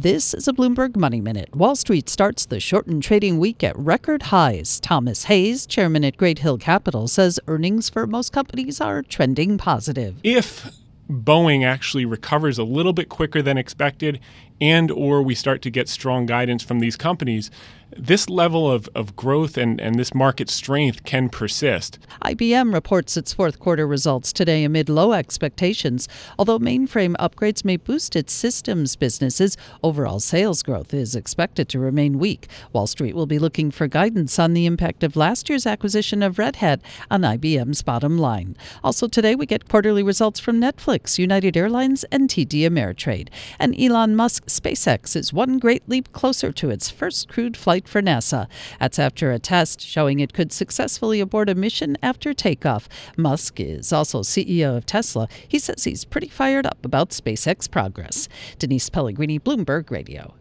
This is a Bloomberg Money Minute. Wall Street starts the shortened trading week at record highs. Thomas Hayes, chairman at Great Hill Capital, says earnings for most companies are trending positive. If Boeing actually recovers a little bit quicker than expected and or we start to get strong guidance from these companies, this level of, of growth and, and this market strength can persist. IBM reports its fourth quarter results today amid low expectations. Although mainframe upgrades may boost its systems businesses, overall sales growth is expected to remain weak. Wall Street will be looking for guidance on the impact of last year's acquisition of Red Hat on IBM's bottom line. Also today we get quarterly results from Netflix, United Airlines, and TD Ameritrade. And Elon Musk SpaceX is one great leap closer to its first crewed flight for NASA. That's after a test showing it could successfully abort a mission after takeoff. Musk is also CEO of Tesla. He says he's pretty fired up about SpaceX progress. Denise Pellegrini, Bloomberg Radio.